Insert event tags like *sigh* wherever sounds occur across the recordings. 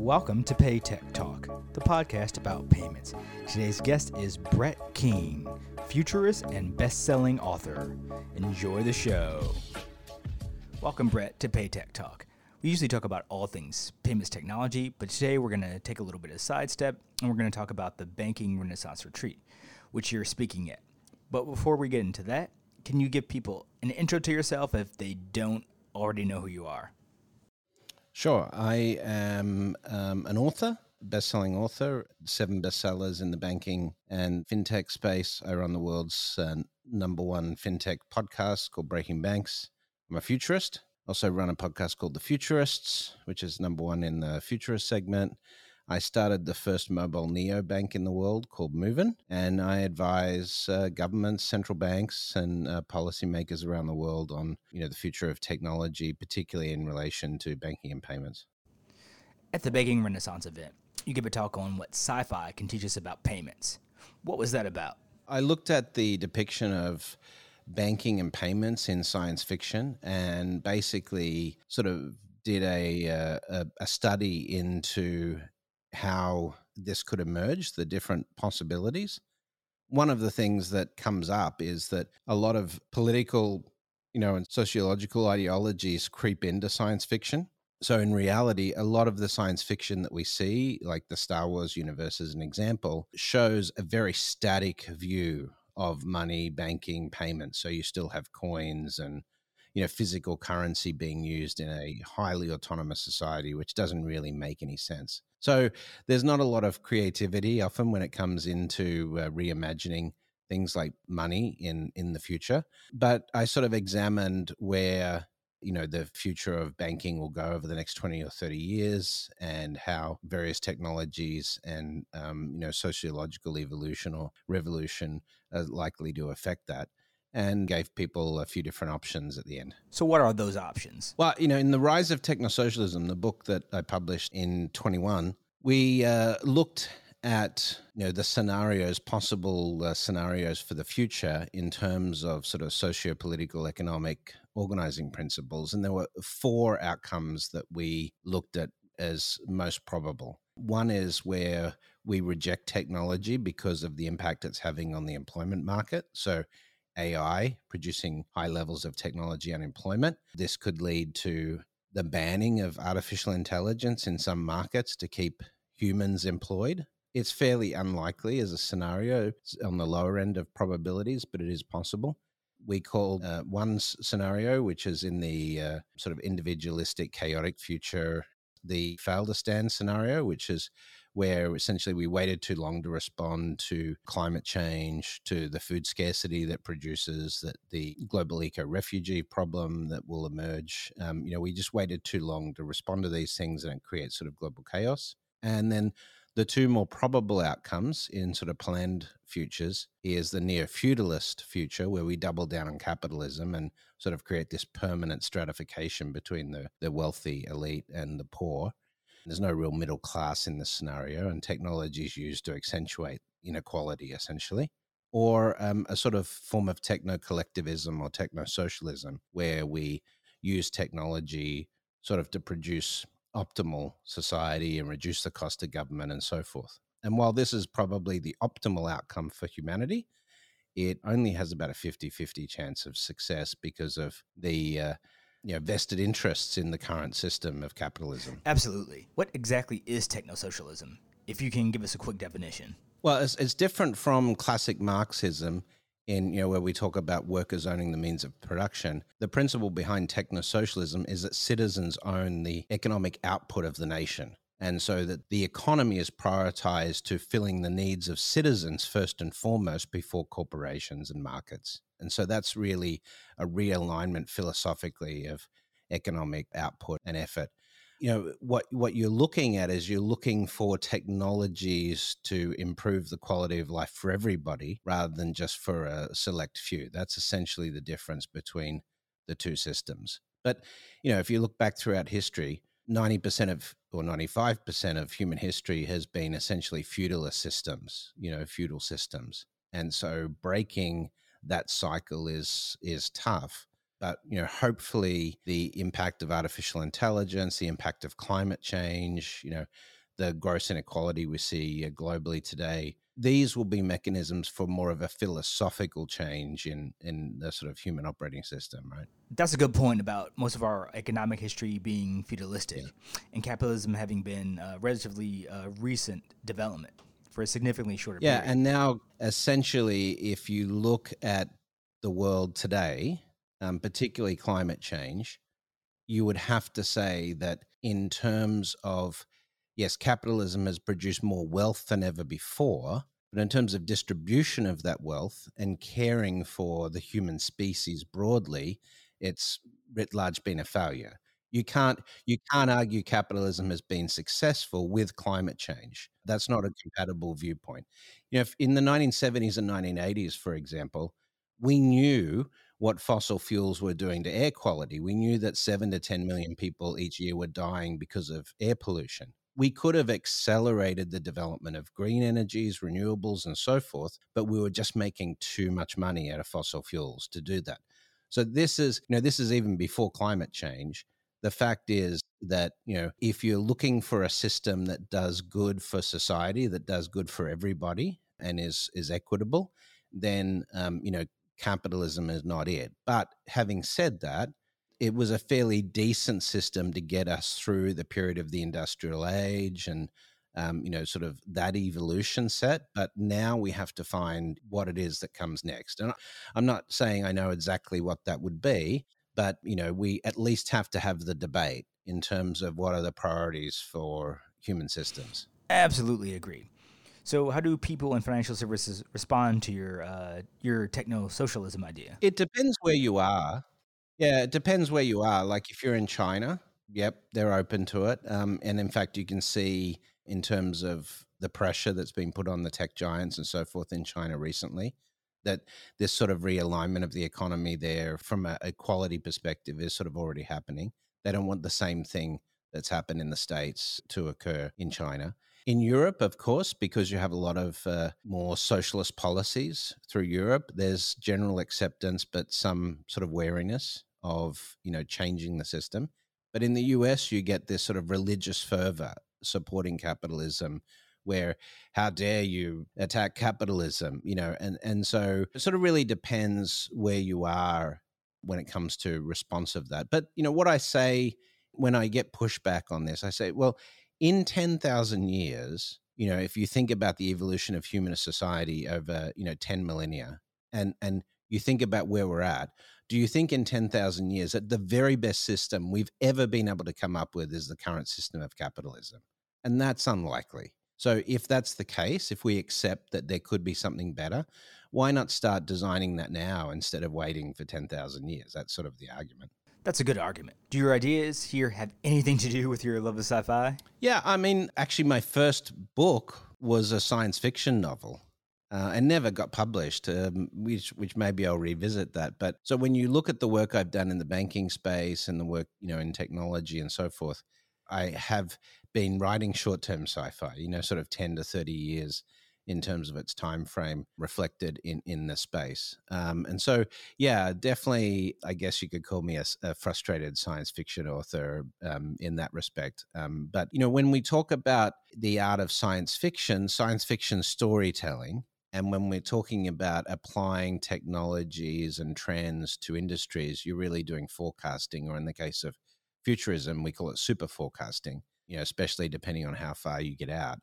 Welcome to Paytech Talk, the podcast about payments. Today's guest is Brett King, futurist and best-selling author. Enjoy the show. Welcome, Brett, to Paytech Talk. We usually talk about all things payments technology, but today we're going to take a little bit of a sidestep and we're going to talk about the Banking Renaissance Retreat, which you're speaking at. But before we get into that, can you give people an intro to yourself if they don't already know who you are? Sure. I am um, an author, best-selling author, seven bestsellers in the banking and fintech space. I run the world's uh, number one fintech podcast called Breaking Banks. I'm a futurist. Also run a podcast called The Futurists, which is number one in the futurist segment. I started the first mobile neobank in the world called Moven, and I advise uh, governments, central banks, and uh, policymakers around the world on you know the future of technology, particularly in relation to banking and payments. At the Banking Renaissance event, you gave a talk on what sci-fi can teach us about payments. What was that about? I looked at the depiction of banking and payments in science fiction, and basically sort of did a, uh, a, a study into how this could emerge, the different possibilities. One of the things that comes up is that a lot of political, you know, and sociological ideologies creep into science fiction. So, in reality, a lot of the science fiction that we see, like the Star Wars universe as an example, shows a very static view of money, banking, payments. So, you still have coins and you know physical currency being used in a highly autonomous society which doesn't really make any sense. So there's not a lot of creativity often when it comes into uh, reimagining things like money in in the future but i sort of examined where you know the future of banking will go over the next 20 or 30 years and how various technologies and um, you know sociological evolution or revolution are likely to affect that and gave people a few different options at the end. So, what are those options? Well, you know, in The Rise of Technosocialism, the book that I published in 21, we uh, looked at you know the scenarios possible uh, scenarios for the future in terms of sort of socio-political economic organizing principles and there were four outcomes that we looked at as most probable one is where we reject technology because of the impact it's having on the employment market so AI producing high levels of technology unemployment. This could lead to the banning of artificial intelligence in some markets to keep humans employed. It's fairly unlikely as a scenario on the lower end of probabilities, but it is possible. We call uh, one scenario, which is in the uh, sort of individualistic, chaotic future, the fail to stand scenario, which is where essentially we waited too long to respond to climate change, to the food scarcity that produces, that the global eco refugee problem that will emerge. Um, you know, we just waited too long to respond to these things and it creates sort of global chaos. And then the two more probable outcomes in sort of planned futures is the neo feudalist future, where we double down on capitalism and sort of create this permanent stratification between the, the wealthy elite and the poor. There's no real middle class in this scenario, and technology is used to accentuate inequality essentially. Or um, a sort of form of techno collectivism or techno socialism, where we use technology sort of to produce optimal society and reduce the cost of government and so forth. And while this is probably the optimal outcome for humanity, it only has about a 50 50 chance of success because of the uh, you know, vested interests in the current system of capitalism. Absolutely. What exactly is technosocialism? If you can give us a quick definition. Well, it's, it's different from classic Marxism in you know where we talk about workers owning the means of production. The principle behind technosocialism is that citizens own the economic output of the nation. And so that the economy is prioritized to filling the needs of citizens first and foremost before corporations and markets. And so that's really a realignment philosophically of economic output and effort. You know, what, what you're looking at is you're looking for technologies to improve the quality of life for everybody rather than just for a select few. That's essentially the difference between the two systems. But, you know, if you look back throughout history, 90% of or 95% of human history has been essentially feudalist systems, you know, feudal systems. And so breaking that cycle is is tough. but you know hopefully the impact of artificial intelligence the impact of climate change you know the gross inequality we see uh, globally today these will be mechanisms for more of a philosophical change in in the sort of human operating system right that's a good point about most of our economic history being feudalistic yeah. and capitalism having been a relatively uh, recent development for a significantly shorter yeah period. Yeah, and now essentially if you look at the world today um, particularly climate change you would have to say that in terms of yes capitalism has produced more wealth than ever before but in terms of distribution of that wealth and caring for the human species broadly, it's writ large been a failure. You can't you can't argue capitalism has been successful with climate change. That's not a compatible viewpoint. You know, in the 1970s and 1980s, for example, we knew what fossil fuels were doing to air quality. We knew that seven to 10 million people each year were dying because of air pollution we could have accelerated the development of green energies, renewables, and so forth, but we were just making too much money out of fossil fuels to do that. So this is, you know, this is even before climate change. The fact is that, you know, if you're looking for a system that does good for society, that does good for everybody and is is equitable, then um, you know, capitalism is not it. But having said that, it was a fairly decent system to get us through the period of the industrial age and um, you know sort of that evolution set but now we have to find what it is that comes next and i'm not saying i know exactly what that would be but you know we at least have to have the debate in terms of what are the priorities for human systems absolutely agree so, how do people in financial services respond to your uh, your techno socialism idea? It depends where you are. Yeah, it depends where you are. Like if you're in China, yep, they're open to it. Um, and in fact, you can see in terms of the pressure that's been put on the tech giants and so forth in China recently, that this sort of realignment of the economy there from a, a quality perspective is sort of already happening. They don't want the same thing that's happened in the States to occur in China. In Europe, of course, because you have a lot of uh, more socialist policies through Europe, there's general acceptance, but some sort of wariness of you know changing the system. But in the US, you get this sort of religious fervor supporting capitalism, where how dare you attack capitalism, you know, and and so it sort of really depends where you are when it comes to response of that. But you know what I say when I get pushback on this, I say, well, in ten thousand years, you know, if you think about the evolution of human society over you know ten millennia, and and you think about where we're at, do you think in 10,000 years that the very best system we've ever been able to come up with is the current system of capitalism? And that's unlikely. So, if that's the case, if we accept that there could be something better, why not start designing that now instead of waiting for 10,000 years? That's sort of the argument. That's a good argument. Do your ideas here have anything to do with your love of sci fi? Yeah, I mean, actually, my first book was a science fiction novel uh, and never got published, um, which which maybe I'll revisit that. But so when you look at the work I've done in the banking space and the work you know in technology and so forth, I have been writing short term sci-fi, you know, sort of ten to thirty years in terms of its time frame reflected in in the space. Um, and so, yeah, definitely, I guess you could call me a, a frustrated science fiction author um, in that respect. Um, but you know, when we talk about the art of science fiction, science fiction storytelling and when we're talking about applying technologies and trends to industries, you're really doing forecasting, or in the case of futurism, we call it super forecasting, you know, especially depending on how far you get out.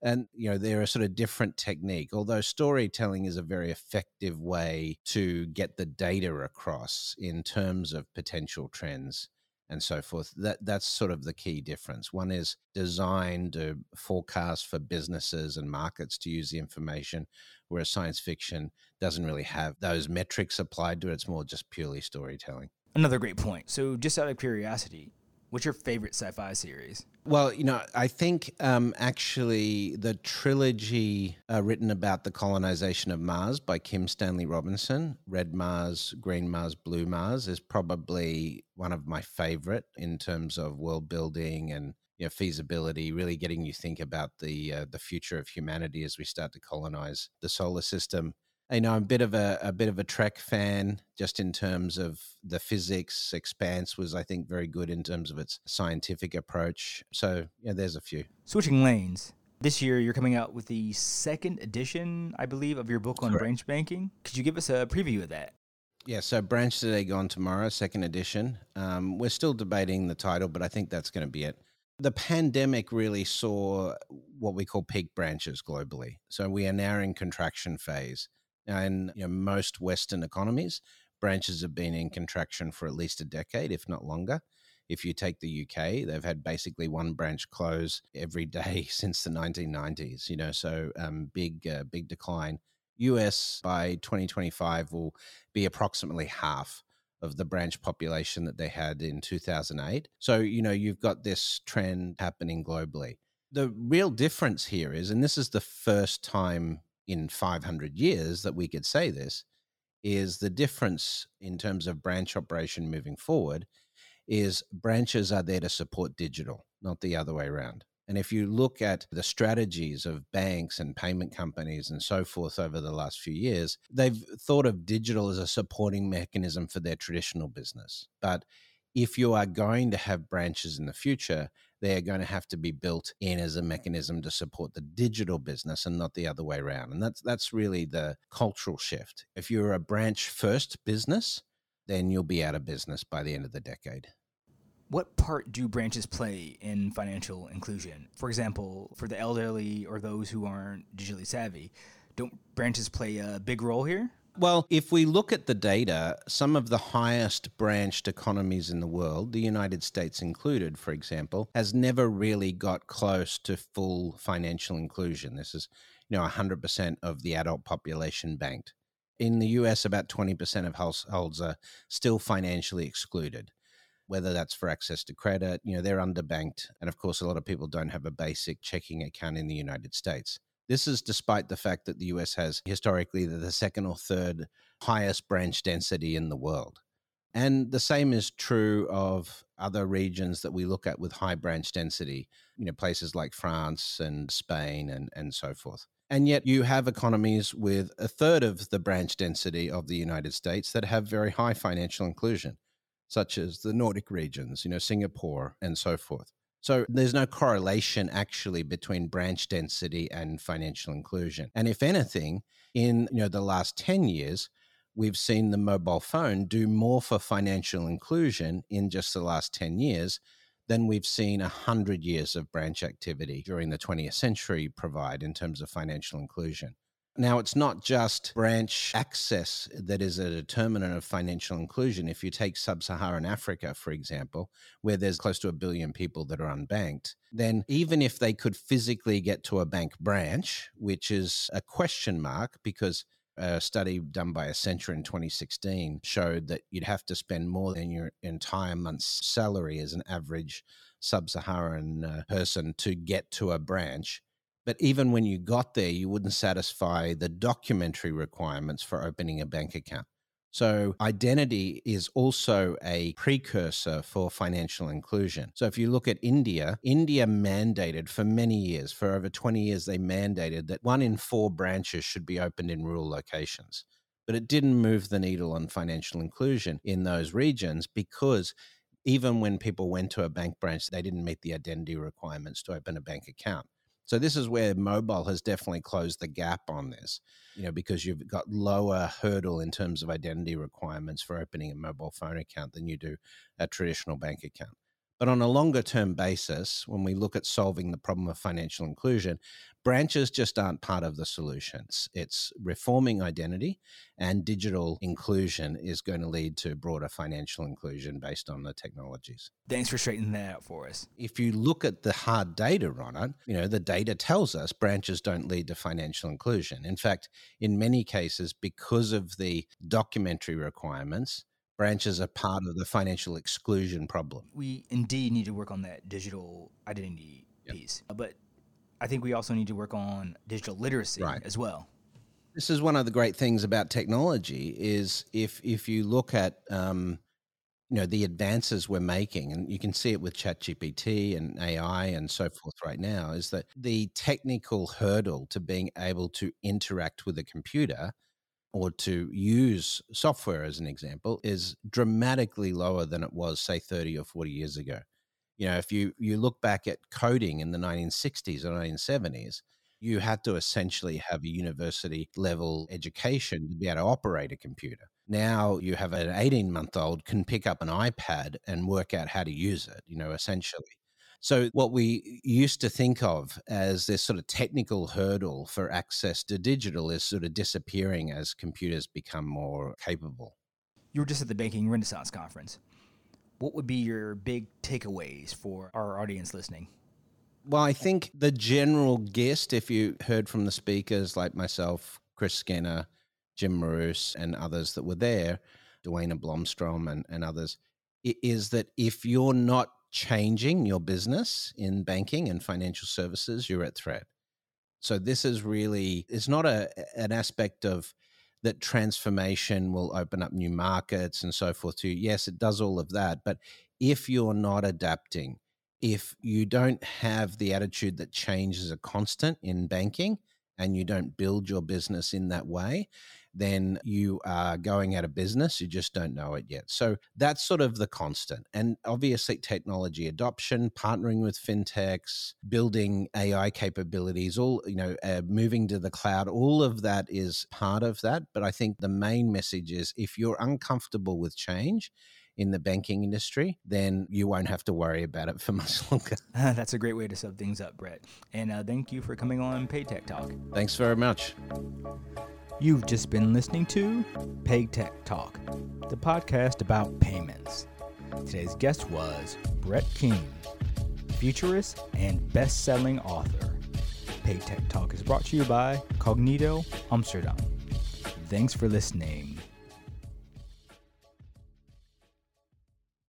And, you know, they're a sort of different technique, although storytelling is a very effective way to get the data across in terms of potential trends and so forth. That that's sort of the key difference. One is designed to forecast for businesses and markets to use the information, whereas science fiction doesn't really have those metrics applied to it. It's more just purely storytelling. Another great point. So, just out of curiosity, What's your favorite sci-fi series? Well, you know, I think um, actually the trilogy uh, written about the colonization of Mars by Kim Stanley Robinson, Red Mars, Green Mars, Blue Mars, is probably one of my favorite in terms of world building and you know, feasibility. Really getting you think about the uh, the future of humanity as we start to colonize the solar system. You know, I'm a bit of a, a bit of a Trek fan, just in terms of the physics. Expanse was, I think, very good in terms of its scientific approach. So, yeah, there's a few. Switching lanes. This year, you're coming out with the second edition, I believe, of your book on Correct. branch banking. Could you give us a preview of that? Yeah, so Branch Today Gone Tomorrow, second edition. Um, we're still debating the title, but I think that's going to be it. The pandemic really saw what we call peak branches globally. So we are now in contraction phase. In you know, most Western economies, branches have been in contraction for at least a decade, if not longer. If you take the UK, they've had basically one branch close every day *laughs* since the 1990s. You know, so um, big, uh, big decline. US by 2025 will be approximately half of the branch population that they had in 2008. So, you know, you've got this trend happening globally. The real difference here is, and this is the first time in 500 years that we could say this, is the difference in terms of branch operation moving forward is branches are there to support digital, not the other way around. And if you look at the strategies of banks and payment companies and so forth over the last few years, they've thought of digital as a supporting mechanism for their traditional business. But if you are going to have branches in the future, they are going to have to be built in as a mechanism to support the digital business and not the other way around. And that's that's really the cultural shift. If you're a branch first business, then you'll be out of business by the end of the decade what part do branches play in financial inclusion? For example, for the elderly or those who aren't digitally savvy, don't branches play a big role here? Well, if we look at the data, some of the highest branched economies in the world, the United States included, for example, has never really got close to full financial inclusion. This is, you know, 100% of the adult population banked. In the US, about 20% of households are still financially excluded whether that's for access to credit. You know, they're underbanked. And of course, a lot of people don't have a basic checking account in the United States. This is despite the fact that the US has historically the second or third highest branch density in the world. And the same is true of other regions that we look at with high branch density, you know, places like France and Spain and, and so forth. And yet you have economies with a third of the branch density of the United States that have very high financial inclusion such as the Nordic regions, you know, Singapore and so forth. So there's no correlation actually between branch density and financial inclusion. And if anything, in you know the last 10 years, we've seen the mobile phone do more for financial inclusion in just the last 10 years than we've seen 100 years of branch activity during the 20th century provide in terms of financial inclusion. Now, it's not just branch access that is a determinant of financial inclusion. If you take sub Saharan Africa, for example, where there's close to a billion people that are unbanked, then even if they could physically get to a bank branch, which is a question mark because a study done by Accenture in 2016 showed that you'd have to spend more than your entire month's salary as an average sub Saharan uh, person to get to a branch but even when you got there, you wouldn't satisfy the documentary requirements for opening a bank account. So, identity is also a precursor for financial inclusion. So, if you look at India, India mandated for many years, for over 20 years, they mandated that one in four branches should be opened in rural locations. But it didn't move the needle on financial inclusion in those regions because even when people went to a bank branch, they didn't meet the identity requirements to open a bank account. So this is where mobile has definitely closed the gap on this, you know, because you've got lower hurdle in terms of identity requirements for opening a mobile phone account than you do a traditional bank account. But on a longer term basis, when we look at solving the problem of financial inclusion, branches just aren't part of the solutions. It's reforming identity and digital inclusion is going to lead to broader financial inclusion based on the technologies. Thanks for straightening that out for us. If you look at the hard data on it, you know, the data tells us branches don't lead to financial inclusion. In fact, in many cases, because of the documentary requirements, branches are part of the financial exclusion problem. We indeed need to work on that digital identity yep. piece. But I think we also need to work on digital literacy right. as well. This is one of the great things about technology is if if you look at um, you know the advances we're making, and you can see it with ChatGPT and AI and so forth right now, is that the technical hurdle to being able to interact with a computer or to use software as an example is dramatically lower than it was say 30 or 40 years ago. You know if you you look back at coding in the 1960s or 1970s you had to essentially have a university level education to be able to operate a computer. Now you have an 18 month old can pick up an ipad and work out how to use it you know essentially so, what we used to think of as this sort of technical hurdle for access to digital is sort of disappearing as computers become more capable. You were just at the Banking Renaissance Conference. What would be your big takeaways for our audience listening? Well, I think the general gist, if you heard from the speakers like myself, Chris Skinner, Jim Marous, and others that were there, Duena Blomstrom and, and others, is that if you're not changing your business in banking and financial services, you're at threat. So this is really it's not a an aspect of that transformation will open up new markets and so forth to. Yes, it does all of that, but if you're not adapting, if you don't have the attitude that change is a constant in banking and you don't build your business in that way, then you are going out of business. You just don't know it yet. So that's sort of the constant. And obviously, technology adoption, partnering with fintechs, building AI capabilities, all, you know, uh, moving to the cloud, all of that is part of that. But I think the main message is if you're uncomfortable with change, in the banking industry, then you won't have to worry about it for *laughs* much longer. *laughs* That's a great way to sum things up, Brett. And uh, thank you for coming on PayTech Talk. Thanks very much. You've just been listening to PayTech Talk, the podcast about payments. Today's guest was Brett King, futurist and best selling author. PayTech Talk is brought to you by Cognito Amsterdam. Thanks for listening.